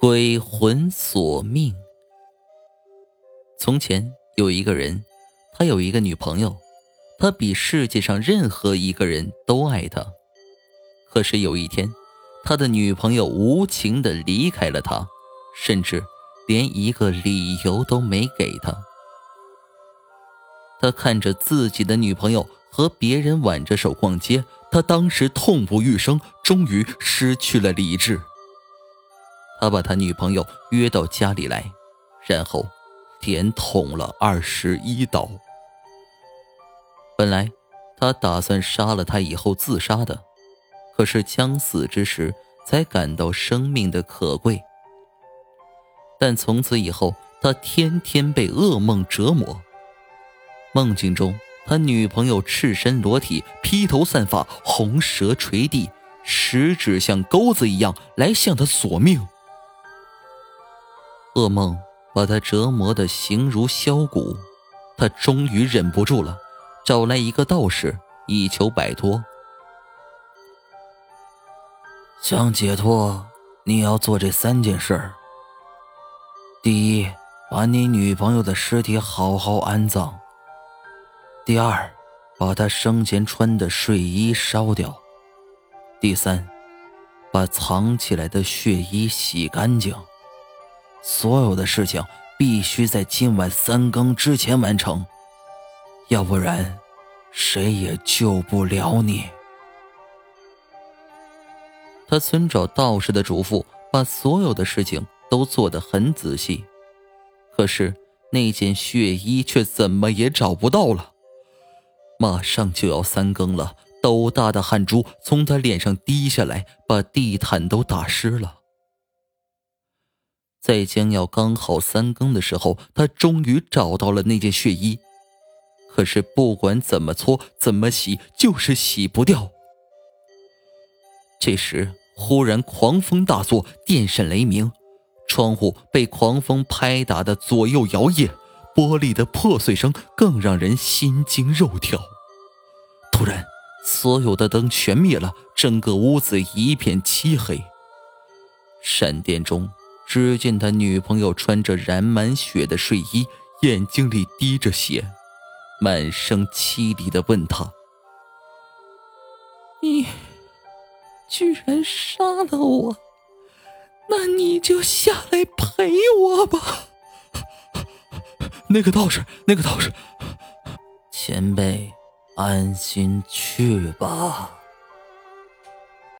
鬼魂索命。从前有一个人，他有一个女朋友，他比世界上任何一个人都爱她。可是有一天，他的女朋友无情的离开了他，甚至连一个理由都没给他。他看着自己的女朋友和别人挽着手逛街，他当时痛不欲生，终于失去了理智。他把他女朋友约到家里来，然后连捅了二十一刀。本来他打算杀了她以后自杀的，可是将死之时才感到生命的可贵。但从此以后，他天天被噩梦折磨。梦境中，他女朋友赤身裸体，披头散发，红舌垂地，十指像钩子一样来向他索命。噩梦把他折磨得形如削骨，他终于忍不住了，找来一个道士以求摆脱。想解脱，你要做这三件事：第一，把你女朋友的尸体好好安葬；第二，把她生前穿的睡衣烧掉；第三，把藏起来的血衣洗干净。所有的事情必须在今晚三更之前完成，要不然谁也救不了你。他遵照道士的嘱咐，把所有的事情都做得很仔细，可是那件血衣却怎么也找不到了。马上就要三更了，豆大的汗珠从他脸上滴下来，把地毯都打湿了。在将要刚好三更的时候，他终于找到了那件血衣，可是不管怎么搓、怎么洗，就是洗不掉。这时，忽然狂风大作，电闪雷鸣，窗户被狂风拍打的左右摇曳，玻璃的破碎声更让人心惊肉跳。突然，所有的灯全灭了，整个屋子一片漆黑。闪电中。只见他女朋友穿着染满血的睡衣，眼睛里滴着血，满声凄厉的问他：“你居然杀了我，那你就下来陪我吧。”那个道士，那个道士，前辈，安心去吧。